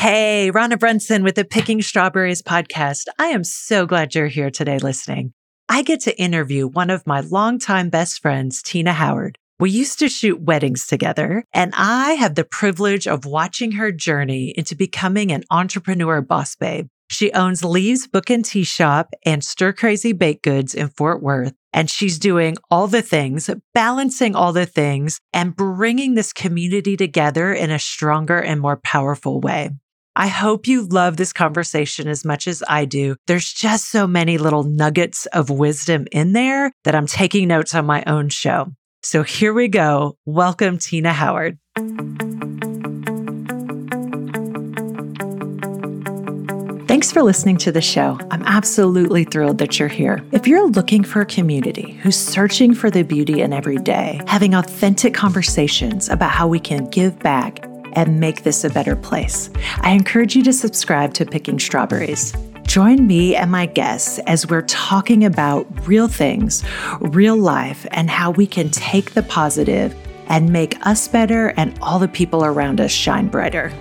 Hey, Rhonda Brunson with the Picking Strawberries podcast. I am so glad you're here today listening. I get to interview one of my longtime best friends, Tina Howard. We used to shoot weddings together, and I have the privilege of watching her journey into becoming an entrepreneur boss babe. She owns Leaves Book and Tea Shop and Stir Crazy Baked Goods in Fort Worth. And she's doing all the things, balancing all the things, and bringing this community together in a stronger and more powerful way. I hope you love this conversation as much as I do. There's just so many little nuggets of wisdom in there that I'm taking notes on my own show. So here we go. Welcome, Tina Howard. Thanks for listening to the show. I'm absolutely thrilled that you're here. If you're looking for a community who's searching for the beauty in every day, having authentic conversations about how we can give back and make this a better place. I encourage you to subscribe to Picking Strawberries. Join me and my guests as we're talking about real things, real life, and how we can take the positive and make us better and all the people around us shine brighter.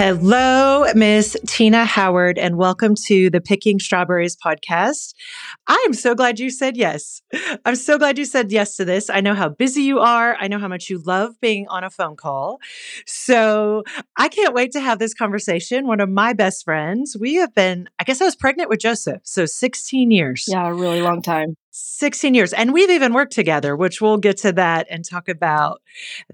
Hello, Miss Tina Howard, and welcome to the Picking Strawberries podcast. I am so glad you said yes. I'm so glad you said yes to this. I know how busy you are. I know how much you love being on a phone call. So I can't wait to have this conversation. One of my best friends, we have been, I guess I was pregnant with Joseph. So 16 years. Yeah, a really long time. 16 years. And we've even worked together, which we'll get to that and talk about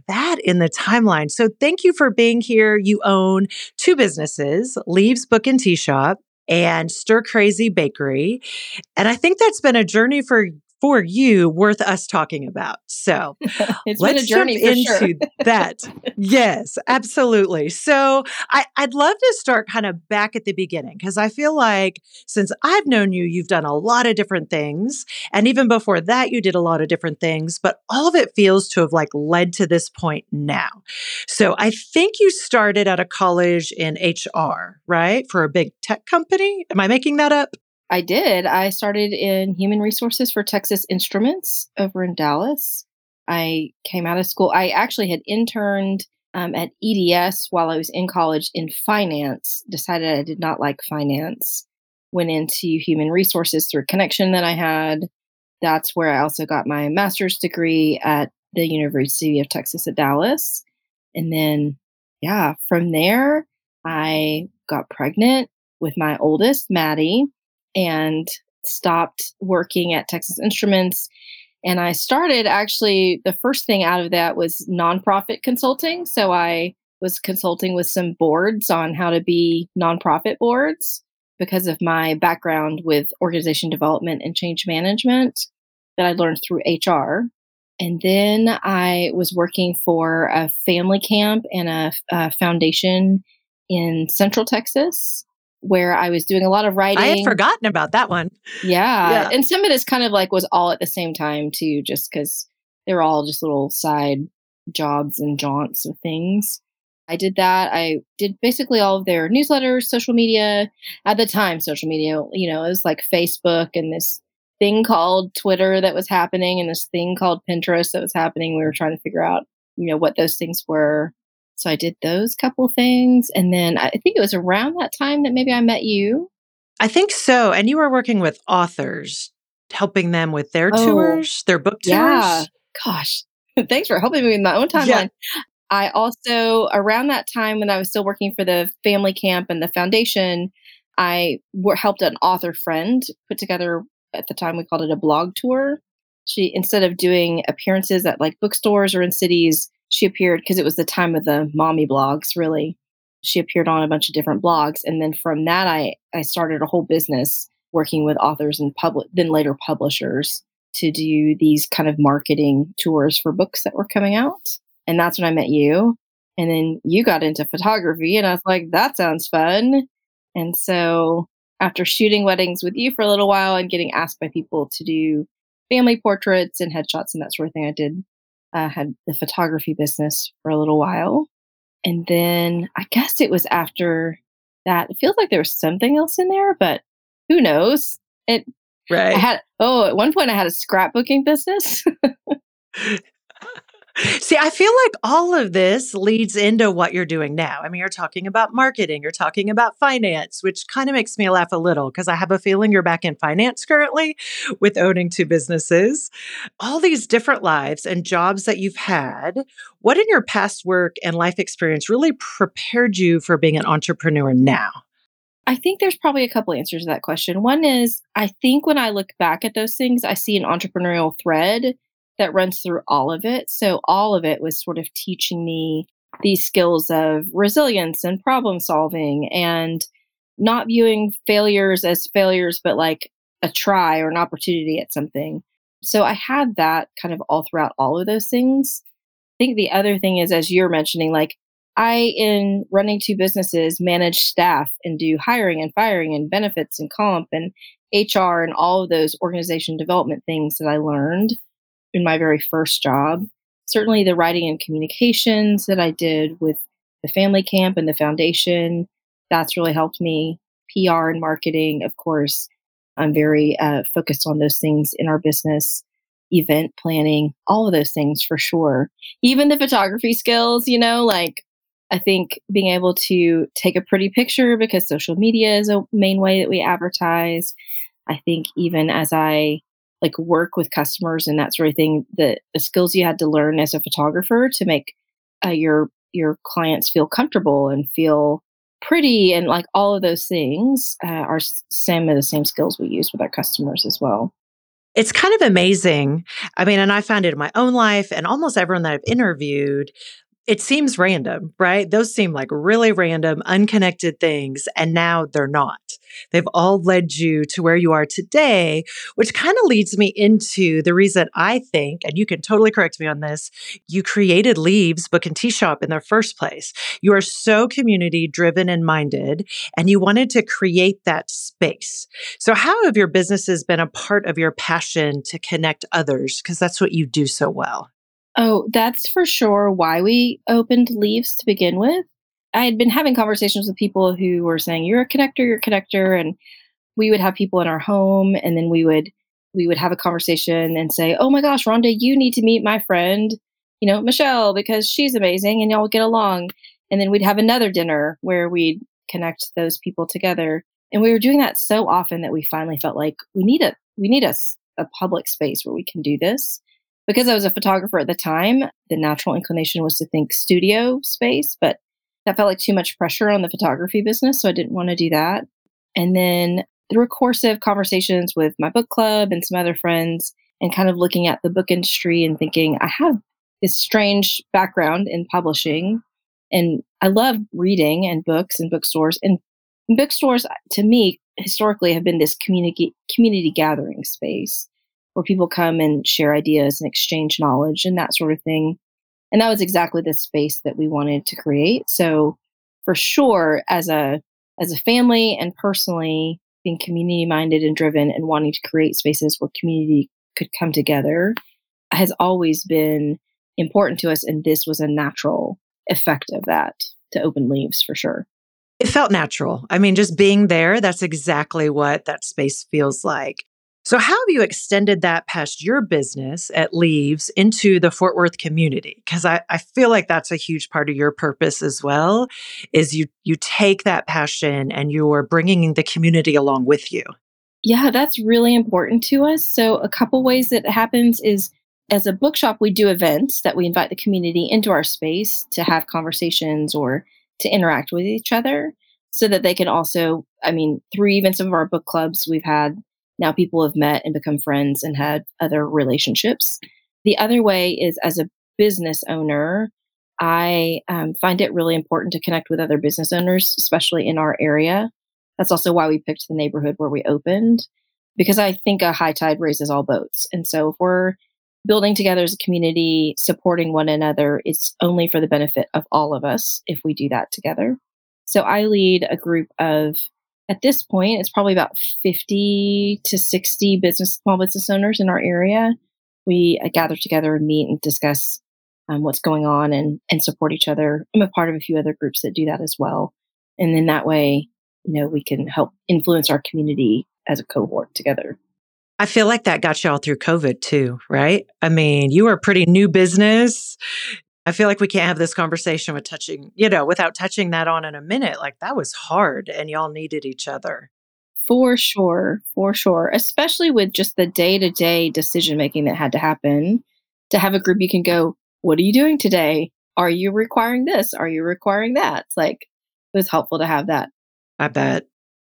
that in the timeline. So thank you for being here. You own two businesses, Leaves Book and Tea Shop and Stir Crazy Bakery. And I think that's been a journey for for you worth us talking about. So it's let's been a journey jump into sure. that. Yes, absolutely. So I, I'd love to start kind of back at the beginning because I feel like since I've known you, you've done a lot of different things. And even before that, you did a lot of different things, but all of it feels to have like led to this point now. So I think you started at a college in HR, right? For a big tech company. Am I making that up? I did. I started in human resources for Texas Instruments over in Dallas. I came out of school. I actually had interned um, at EDS while I was in college in finance. Decided I did not like finance. Went into human resources through a connection that I had. That's where I also got my master's degree at the University of Texas at Dallas. And then, yeah, from there, I got pregnant with my oldest, Maddie and stopped working at Texas Instruments. And I started actually, the first thing out of that was nonprofit consulting. So I was consulting with some boards on how to be nonprofit boards because of my background with organization development and change management that I learned through HR. And then I was working for a family camp and a, a foundation in Central Texas where I was doing a lot of writing. I had forgotten about that one. Yeah. yeah. And some of this kind of like was all at the same time too, just because they were all just little side jobs and jaunts of things. I did that. I did basically all of their newsletters, social media. At the time, social media, you know, it was like Facebook and this thing called Twitter that was happening and this thing called Pinterest that was happening. We were trying to figure out, you know, what those things were. So I did those couple things. And then I think it was around that time that maybe I met you. I think so. And you were working with authors, helping them with their oh, tours, their book tours. Yeah. Gosh, thanks for helping me with my own timeline. Yeah. I also, around that time when I was still working for the family camp and the foundation, I helped an author friend put together, at the time we called it a blog tour. She, instead of doing appearances at like bookstores or in cities, she appeared because it was the time of the mommy blogs really. She appeared on a bunch of different blogs and then from that i i started a whole business working with authors and public then later publishers to do these kind of marketing tours for books that were coming out. And that's when i met you. And then you got into photography and i was like that sounds fun. And so after shooting weddings with you for a little while and getting asked by people to do family portraits and headshots and that sort of thing i did uh, had the photography business for a little while. And then I guess it was after that. It feels like there was something else in there, but who knows? It right. I had oh, at one point I had a scrapbooking business. See, I feel like all of this leads into what you're doing now. I mean, you're talking about marketing, you're talking about finance, which kind of makes me laugh a little because I have a feeling you're back in finance currently with owning two businesses. All these different lives and jobs that you've had. What in your past work and life experience really prepared you for being an entrepreneur now? I think there's probably a couple answers to that question. One is I think when I look back at those things, I see an entrepreneurial thread that runs through all of it. So all of it was sort of teaching me these skills of resilience and problem solving and not viewing failures as failures, but like a try or an opportunity at something. So I had that kind of all throughout all of those things. I think the other thing is, as you're mentioning, like I, in running two businesses, manage staff and do hiring and firing and benefits and comp and HR and all of those organization development things that I learned in my very first job. Certainly, the writing and communications that I did with the family camp and the foundation, that's really helped me. PR and marketing, of course. I'm very uh, focused on those things in our business event planning, all of those things for sure. Even the photography skills, you know, like I think being able to take a pretty picture because social media is a main way that we advertise. I think even as I like work with customers and that sort of thing, the, the skills you had to learn as a photographer to make uh, your your clients feel comfortable and feel pretty and like all of those things uh, are some of the same skills we use with our customers as well. It's kind of amazing. I mean, and I found it in my own life and almost everyone that I've interviewed, it seems random, right? Those seem like really random, unconnected things. And now they're not. They've all led you to where you are today, which kind of leads me into the reason I think, and you can totally correct me on this, you created Leaves Book and Tea Shop in the first place. You are so community driven and minded, and you wanted to create that space. So, how have your businesses been a part of your passion to connect others? Because that's what you do so well. Oh, that's for sure why we opened Leaves to begin with. I had been having conversations with people who were saying, "You're a connector, you're a connector," and we would have people in our home, and then we would we would have a conversation and say, "Oh my gosh, Rhonda, you need to meet my friend, you know, Michelle, because she's amazing, and y'all get along." And then we'd have another dinner where we'd connect those people together, and we were doing that so often that we finally felt like we need a we need a, a public space where we can do this because I was a photographer at the time, the natural inclination was to think studio space, but that felt like too much pressure on the photography business. So I didn't want to do that. And then through a course of conversations with my book club and some other friends, and kind of looking at the book industry and thinking, I have this strange background in publishing. And I love reading and books and bookstores. And bookstores, to me, historically have been this community community gathering space where people come and share ideas and exchange knowledge and that sort of thing. And that was exactly the space that we wanted to create. So for sure, as a as a family and personally, being community minded and driven and wanting to create spaces where community could come together has always been important to us. And this was a natural effect of that to open leaves for sure. It felt natural. I mean, just being there, that's exactly what that space feels like. So, how have you extended that past your business at Leaves into the Fort Worth community? Because I, I feel like that's a huge part of your purpose as well. Is you you take that passion and you're bringing the community along with you. Yeah, that's really important to us. So, a couple ways that happens is as a bookshop, we do events that we invite the community into our space to have conversations or to interact with each other so that they can also, I mean, through even some of our book clubs, we've had now people have met and become friends and had other relationships. The other way is as a business owner, I um, find it really important to connect with other business owners, especially in our area. That's also why we picked the neighborhood where we opened, because I think a high tide raises all boats. And so if we're building together as a community, supporting one another, it's only for the benefit of all of us if we do that together. So I lead a group of at this point, it's probably about 50 to 60 business, small business owners in our area. We uh, gather together and meet and discuss um, what's going on and, and support each other. I'm a part of a few other groups that do that as well. And then that way, you know, we can help influence our community as a cohort together. I feel like that got you all through COVID too, right? I mean, you were a pretty new business. I feel like we can't have this conversation with touching, you know, without touching that on in a minute. Like that was hard and y'all needed each other. For sure. For sure. Especially with just the day to day decision making that had to happen. To have a group you can go, what are you doing today? Are you requiring this? Are you requiring that? It's like it was helpful to have that. I bet.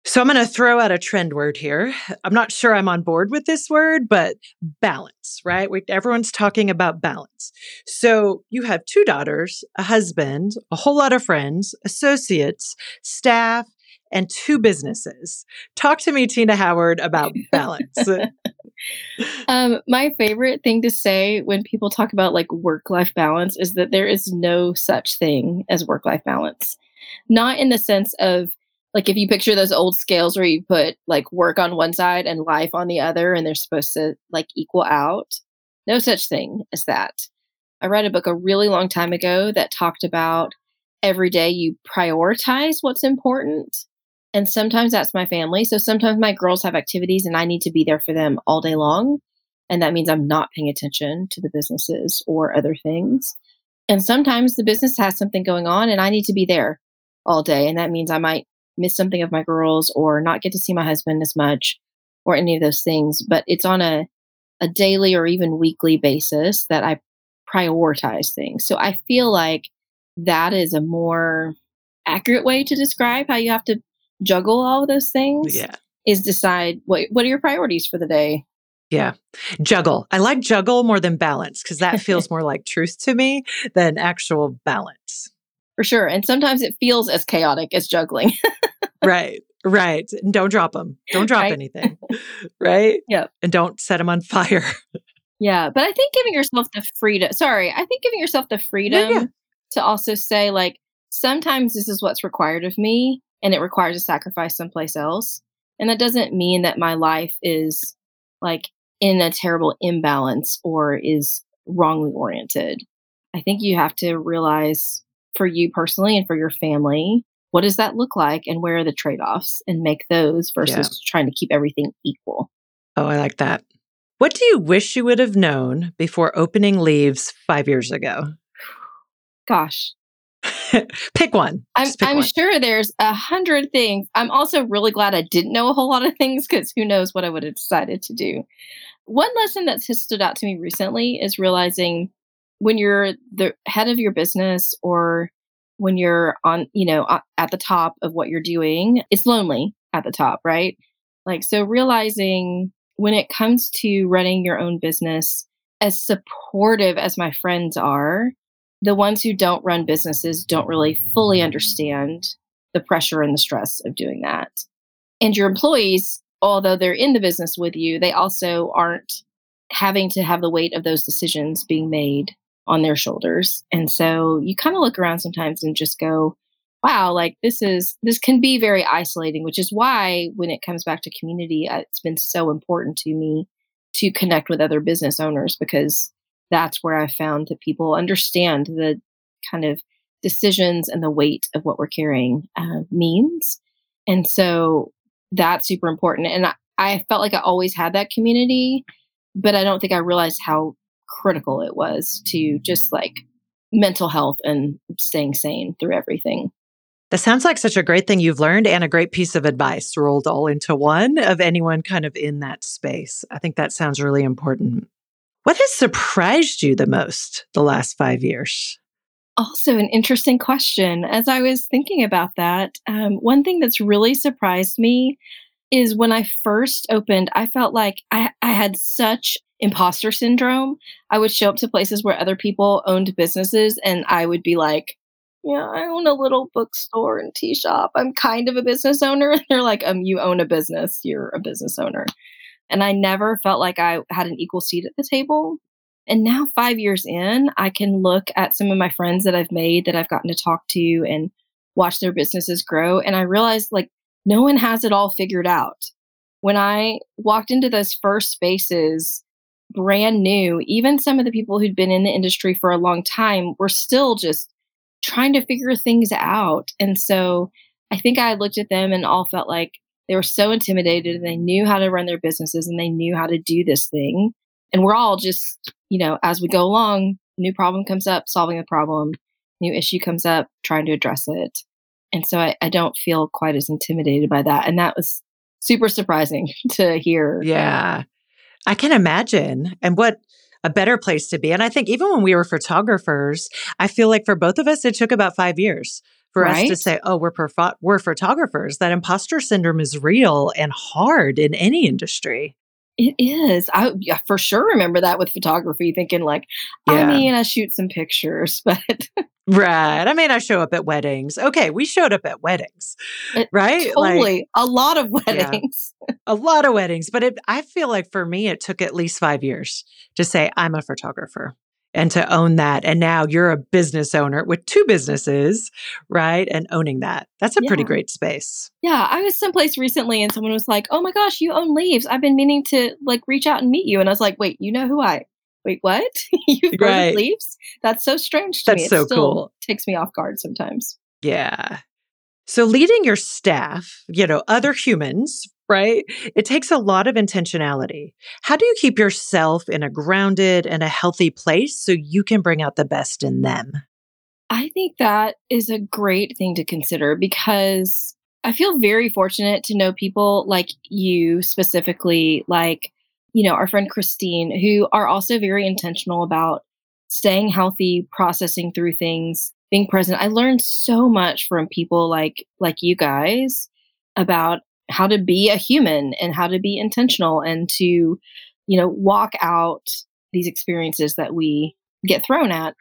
So I'm going to throw out a trend word here. I'm not sure I'm on board with this word, but balance, right? We, everyone's talking about balance. So you have two daughters, a husband, a whole lot of friends, associates, staff, and two businesses. Talk to me, Tina Howard, about balance. um, my favorite thing to say when people talk about like work life balance is that there is no such thing as work life balance. Not in the sense of like if you picture those old scales where you put like work on one side and life on the other and they're supposed to like equal out. No such thing as that. I read a book a really long time ago that talked about every day you prioritize what's important and sometimes that's my family. So sometimes my girls have activities and I need to be there for them all day long. And that means I'm not paying attention to the businesses or other things. And sometimes the business has something going on and I need to be there all day. And that means I might miss something of my girls or not get to see my husband as much or any of those things. But it's on a, a daily or even weekly basis that I prioritize things. So I feel like that is a more accurate way to describe how you have to juggle all of those things yeah. is decide what what are your priorities for the day. Yeah. Juggle. I like juggle more than balance because that feels more like truth to me than actual balance. For sure. And sometimes it feels as chaotic as juggling. right. Right. And don't drop them. Don't drop right? anything. Right. Yeah. And don't set them on fire. yeah. But I think giving yourself the freedom, sorry, I think giving yourself the freedom yeah, yeah. to also say, like, sometimes this is what's required of me and it requires a sacrifice someplace else. And that doesn't mean that my life is like in a terrible imbalance or is wrongly oriented. I think you have to realize for you personally and for your family, what does that look like and where are the trade offs and make those versus yeah. trying to keep everything equal. Oh, I like that. What do you wish you would have known before opening leaves five years ago? Gosh, pick one. I'm, pick I'm one. sure there's a hundred things. I'm also really glad I didn't know a whole lot of things because who knows what I would have decided to do. One lesson that's stood out to me recently is realizing when you're the head of your business or when you're on, you know, at the top of what you're doing, it's lonely at the top, right? Like, so realizing when it comes to running your own business, as supportive as my friends are, the ones who don't run businesses don't really fully understand the pressure and the stress of doing that. And your employees, although they're in the business with you, they also aren't having to have the weight of those decisions being made on their shoulders. And so you kind of look around sometimes and just go, wow, like this is, this can be very isolating, which is why when it comes back to community, uh, it's been so important to me to connect with other business owners because that's where I found that people understand the kind of decisions and the weight of what we're carrying uh, means. And so that's super important. And I, I felt like I always had that community, but I don't think I realized how critical it was to just like mental health and staying sane through everything. That sounds like such a great thing you've learned and a great piece of advice rolled all into one of anyone kind of in that space. I think that sounds really important. What has surprised you the most the last five years? Also, an interesting question. As I was thinking about that, um, one thing that's really surprised me is when I first opened, I felt like I, I had such imposter syndrome. I would show up to places where other people owned businesses, and I would be like, yeah, I own a little bookstore and tea shop. I'm kind of a business owner. And they're like, um, you own a business. You're a business owner. And I never felt like I had an equal seat at the table. And now, five years in, I can look at some of my friends that I've made that I've gotten to talk to and watch their businesses grow. And I realized like no one has it all figured out. When I walked into those first spaces, brand new, even some of the people who'd been in the industry for a long time were still just trying to figure things out. And so I think I looked at them and all felt like They were so intimidated and they knew how to run their businesses and they knew how to do this thing. And we're all just, you know, as we go along, new problem comes up, solving the problem, new issue comes up, trying to address it. And so I, I don't feel quite as intimidated by that. And that was super surprising to hear. Yeah. I can imagine. And what a better place to be. And I think even when we were photographers, I feel like for both of us, it took about five years for right? us to say, "Oh, we're perf- we're photographers." That imposter syndrome is real and hard in any industry. It is. I yeah, for sure remember that with photography, thinking like, yeah. I mean, I shoot some pictures, but right. I mean, I show up at weddings. Okay, we showed up at weddings, it, right? Totally, like, a lot of weddings. Yeah, a lot of weddings, but it, I feel like for me, it took at least five years to say I'm a photographer and to own that. And now you're a business owner with two businesses, right? And owning that. That's a yeah. pretty great space. Yeah. I was someplace recently and someone was like, oh my gosh, you own leaves. I've been meaning to like reach out and meet you. And I was like, wait, you know who I Wait, what? You've grown right. leaves? That's so strange to That's me. It so cool. Takes me off guard sometimes. Yeah. So leading your staff, you know, other humans, right? It takes a lot of intentionality. How do you keep yourself in a grounded and a healthy place so you can bring out the best in them? I think that is a great thing to consider because I feel very fortunate to know people like you specifically, like, you know, our friend Christine, who are also very intentional about staying healthy, processing through things, being present. I learned so much from people like like you guys about how to be a human and how to be intentional and to, you know, walk out these experiences that we get thrown at.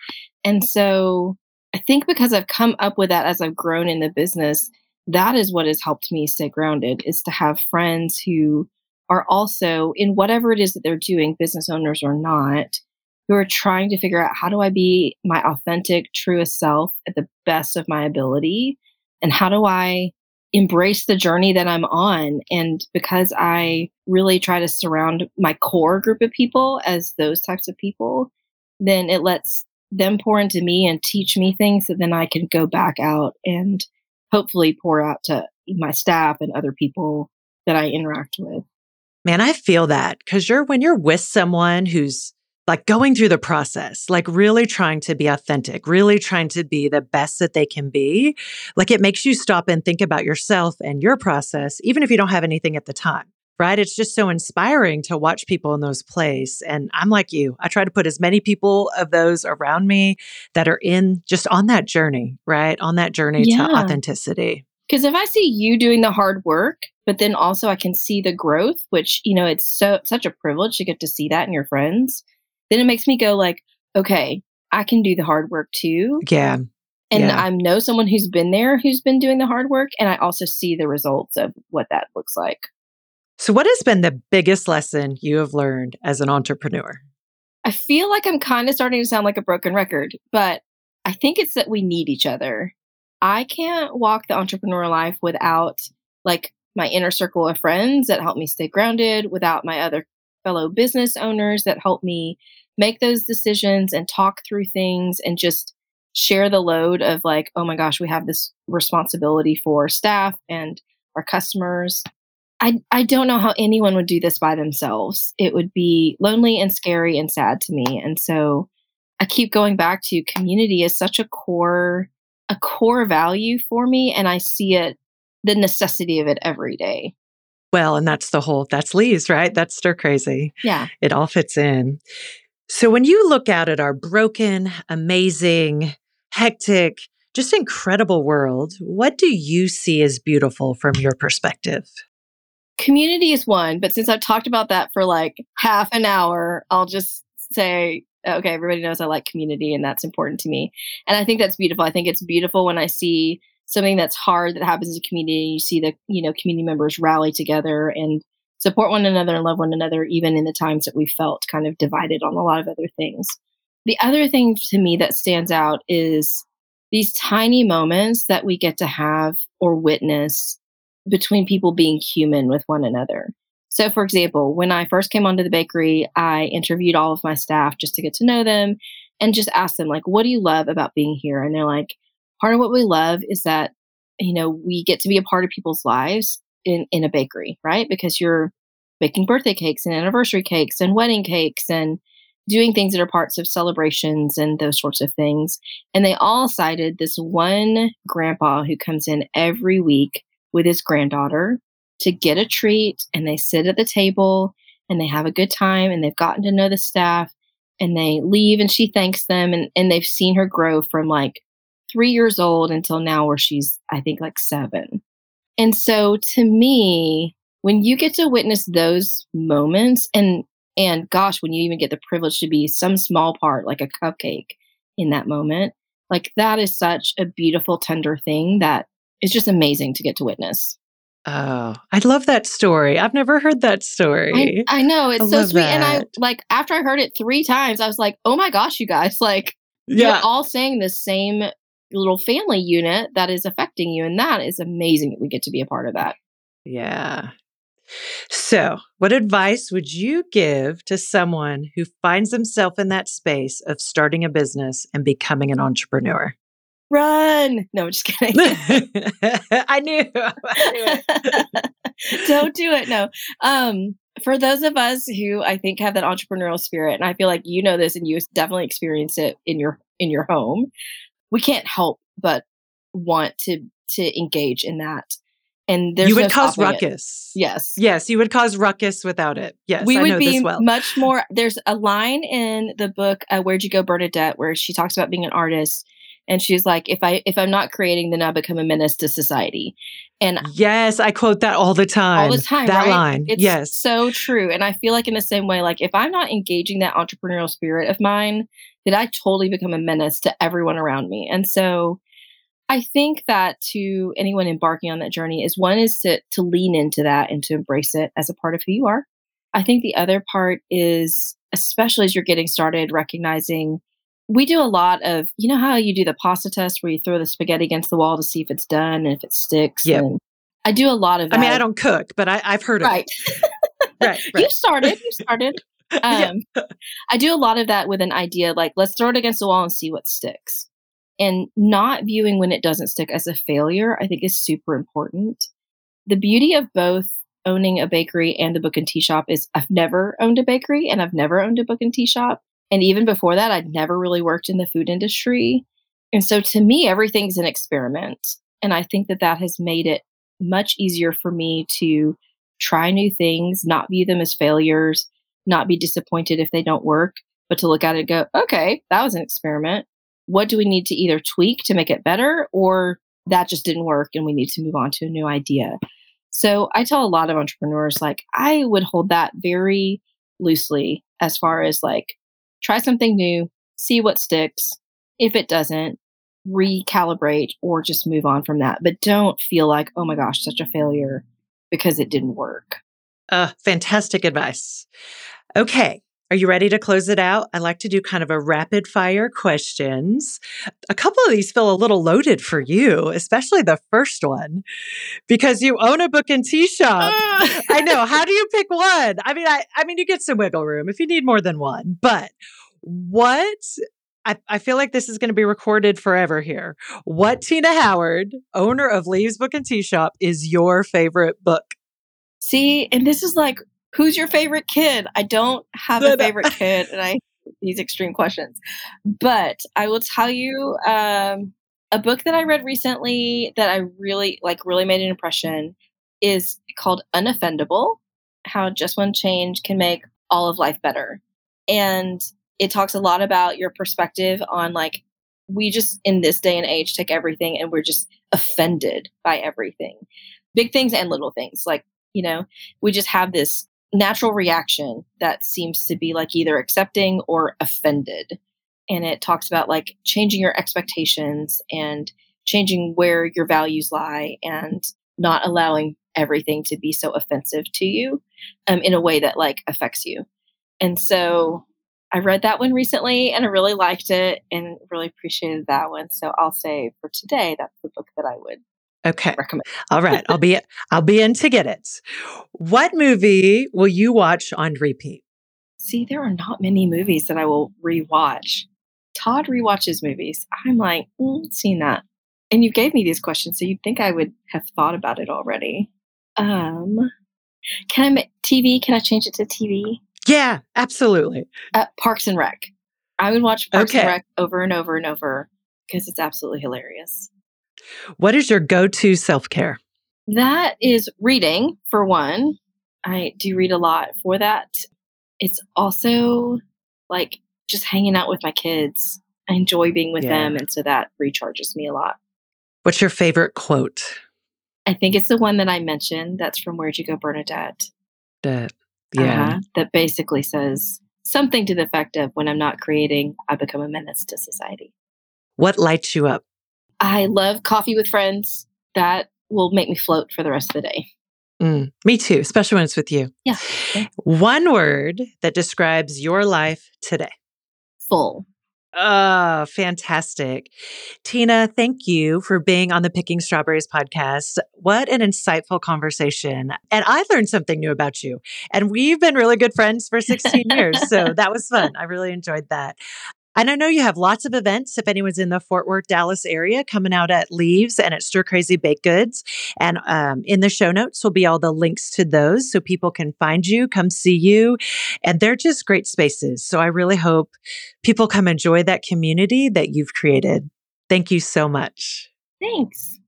And so I think because I've come up with that as I've grown in the business, that is what has helped me stay grounded is to have friends who are also in whatever it is that they're doing, business owners or not, who are trying to figure out how do I be my authentic, truest self at the best of my ability? And how do I embrace the journey that I'm on. And because I really try to surround my core group of people as those types of people, then it lets them pour into me and teach me things that then I can go back out and hopefully pour out to my staff and other people that I interact with. Man, I feel that because you're when you're with someone who's like going through the process, like really trying to be authentic, really trying to be the best that they can be. Like it makes you stop and think about yourself and your process, even if you don't have anything at the time. Right. It's just so inspiring to watch people in those places. And I'm like you, I try to put as many people of those around me that are in just on that journey, right? On that journey yeah. to authenticity. Because if I see you doing the hard work, but then also I can see the growth, which, you know, it's so such a privilege to get to see that in your friends then it makes me go like, okay, I can do the hard work too. Yeah. And yeah. I know someone who's been there who's been doing the hard work. And I also see the results of what that looks like. So, what has been the biggest lesson you have learned as an entrepreneur? I feel like I'm kind of starting to sound like a broken record, but I think it's that we need each other. I can't walk the entrepreneur life without like my inner circle of friends that help me stay grounded, without my other fellow business owners that help me make those decisions and talk through things and just share the load of like, oh my gosh, we have this responsibility for staff and our customers. I, I don't know how anyone would do this by themselves. It would be lonely and scary and sad to me. And so I keep going back to community is such a core a core value for me and I see it the necessity of it every day. Well, and that's the whole that's Leaves, right? That's stir crazy. Yeah. It all fits in. So when you look out at our broken, amazing, hectic, just incredible world, what do you see as beautiful from your perspective? Community is one, but since I've talked about that for like half an hour, I'll just say, okay, everybody knows I like community and that's important to me. And I think that's beautiful. I think it's beautiful when I see something that's hard that happens in a community. You see the, you know, community members rally together and support one another and love one another, even in the times that we felt kind of divided on a lot of other things. The other thing to me that stands out is these tiny moments that we get to have or witness between people being human with one another. So, for example, when I first came onto the bakery, I interviewed all of my staff just to get to know them and just asked them, like, what do you love about being here? And they're like, part of what we love is that, you know, we get to be a part of people's lives in, in a bakery, right? Because you're baking birthday cakes and anniversary cakes and wedding cakes and doing things that are parts of celebrations and those sorts of things. And they all cited this one grandpa who comes in every week with his granddaughter to get a treat and they sit at the table and they have a good time and they've gotten to know the staff and they leave and she thanks them and, and they've seen her grow from like three years old until now where she's i think like seven. And so to me when you get to witness those moments and and gosh when you even get the privilege to be some small part like a cupcake in that moment like that is such a beautiful tender thing that is just amazing to get to witness Oh, I love that story. I've never heard that story. I, I know it's I so sweet, that. and I like after I heard it three times, I was like, "Oh my gosh, you guys! Like, yeah. you're all saying the same little family unit that is affecting you, and that is amazing that we get to be a part of that." Yeah. So, what advice would you give to someone who finds himself in that space of starting a business and becoming an entrepreneur? Run. No, I'm just kidding. I knew. I knew Don't do it. No. Um, for those of us who I think have that entrepreneurial spirit, and I feel like you know this and you definitely experience it in your in your home, we can't help but want to to engage in that. And there's you would no cause ruckus. It. Yes. Yes, you would cause ruckus without it. Yes, we I would be well. much more. There's a line in the book uh, "Where'd You Go, Bernadette," where she talks about being an artist, and she's like if i if i'm not creating then i become a menace to society. And yes i quote that all the time. all the time that right? line. It's yes. so true. And i feel like in the same way like if i'm not engaging that entrepreneurial spirit of mine then i totally become a menace to everyone around me. And so i think that to anyone embarking on that journey is one is to to lean into that and to embrace it as a part of who you are. I think the other part is especially as you're getting started recognizing we do a lot of you know how you do the pasta test where you throw the spaghetti against the wall to see if it's done and if it sticks yep. and i do a lot of that. i mean i don't cook but I, have heard right. of it right, right. you started you started um, yeah. i do a lot of that with an idea like let's throw it against the wall and see what sticks and not viewing when it doesn't stick as a failure i think is super important the beauty of both owning a bakery and the book and tea shop is i've never owned a bakery and i've never owned a book and tea shop and even before that, I'd never really worked in the food industry. And so to me, everything's an experiment. And I think that that has made it much easier for me to try new things, not view them as failures, not be disappointed if they don't work, but to look at it go, okay, that was an experiment. What do we need to either tweak to make it better or that just didn't work and we need to move on to a new idea? So I tell a lot of entrepreneurs, like, I would hold that very loosely as far as like try something new, see what sticks. If it doesn't, recalibrate or just move on from that. But don't feel like, oh my gosh, such a failure because it didn't work. Uh, fantastic advice. Okay. Are you ready to close it out? I like to do kind of a rapid fire questions. A couple of these feel a little loaded for you, especially the first one, because you own a book and tea shop. Ah. I know. How do you pick one? I mean, I, I mean, you get some wiggle room if you need more than one, but what I, I, feel like this is going to be recorded forever here. What Tina Howard, owner of Leaves Book and Tea Shop, is your favorite book? See, and this is like who's your favorite kid? I don't have a favorite kid, and I these extreme questions. But I will tell you um, a book that I read recently that I really like, really made an impression is called Unoffendable: How Just One Change Can Make All of Life Better. And it talks a lot about your perspective on like we just in this day and age take everything and we're just offended by everything big things and little things like you know we just have this natural reaction that seems to be like either accepting or offended. And it talks about like changing your expectations and changing where your values lie and not allowing everything to be so offensive to you um, in a way that like affects you. And so I read that one recently and I really liked it and really appreciated that one. So I'll say for today, that's the book that I would Okay. All right. I'll be I'll be in to get it. What movie will you watch on repeat? See, there are not many movies that I will rewatch. Todd rewatches movies. I'm like, mm, seen that. And you gave me these questions, so you'd think I would have thought about it already. Um, can I make TV? Can I change it to TV? Yeah, absolutely. Uh, Parks and Rec. I would watch Parks Okay. and Rec over and over and over because it's absolutely hilarious. What is your go to self care? That is reading for one. I do read a lot for that. It's also like just hanging out with my kids. I enjoy being with Yeah. them, and so that recharges me a lot. What's your favorite quote? I think it's the one that I mentioned. That's from Where'd You Go, Bernadette? That, yeah. Uh-huh, that basically says something to the effect of when I'm not creating, I become a menace to society. What lights you up? I love coffee with friends. That will make me float for the rest of the day. Mm, me too, especially when it's with you. Yeah. One word that describes your life today. Full. Oh, fantastic. Tina, thank you for being on the Picking Strawberries podcast. What an insightful conversation. And I learned something new about you. And we've been really good friends for 16 years. So that was fun. I really enjoyed that. And I know you have lots of events if anyone's in the Fort Worth, Dallas area coming out at Leaves and at Stir Crazy Baked Goods. And um, in the show notes will be all the links to those so people can find you, come see you. And they're just great spaces. So I really hope people come enjoy that community that you've created. Thank you so much. Thanks.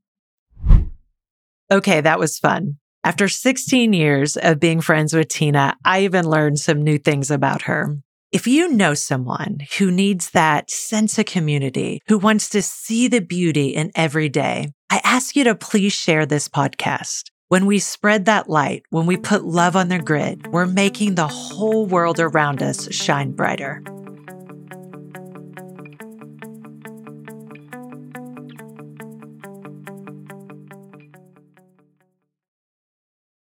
Okay, that was fun. After 16 years of being friends with Tina, I even learned some new things about her. If you know someone who needs that sense of community, who wants to see the beauty in every day, I ask you to please share this podcast. When we spread that light, when we put love on the grid, we're making the whole world around us shine brighter.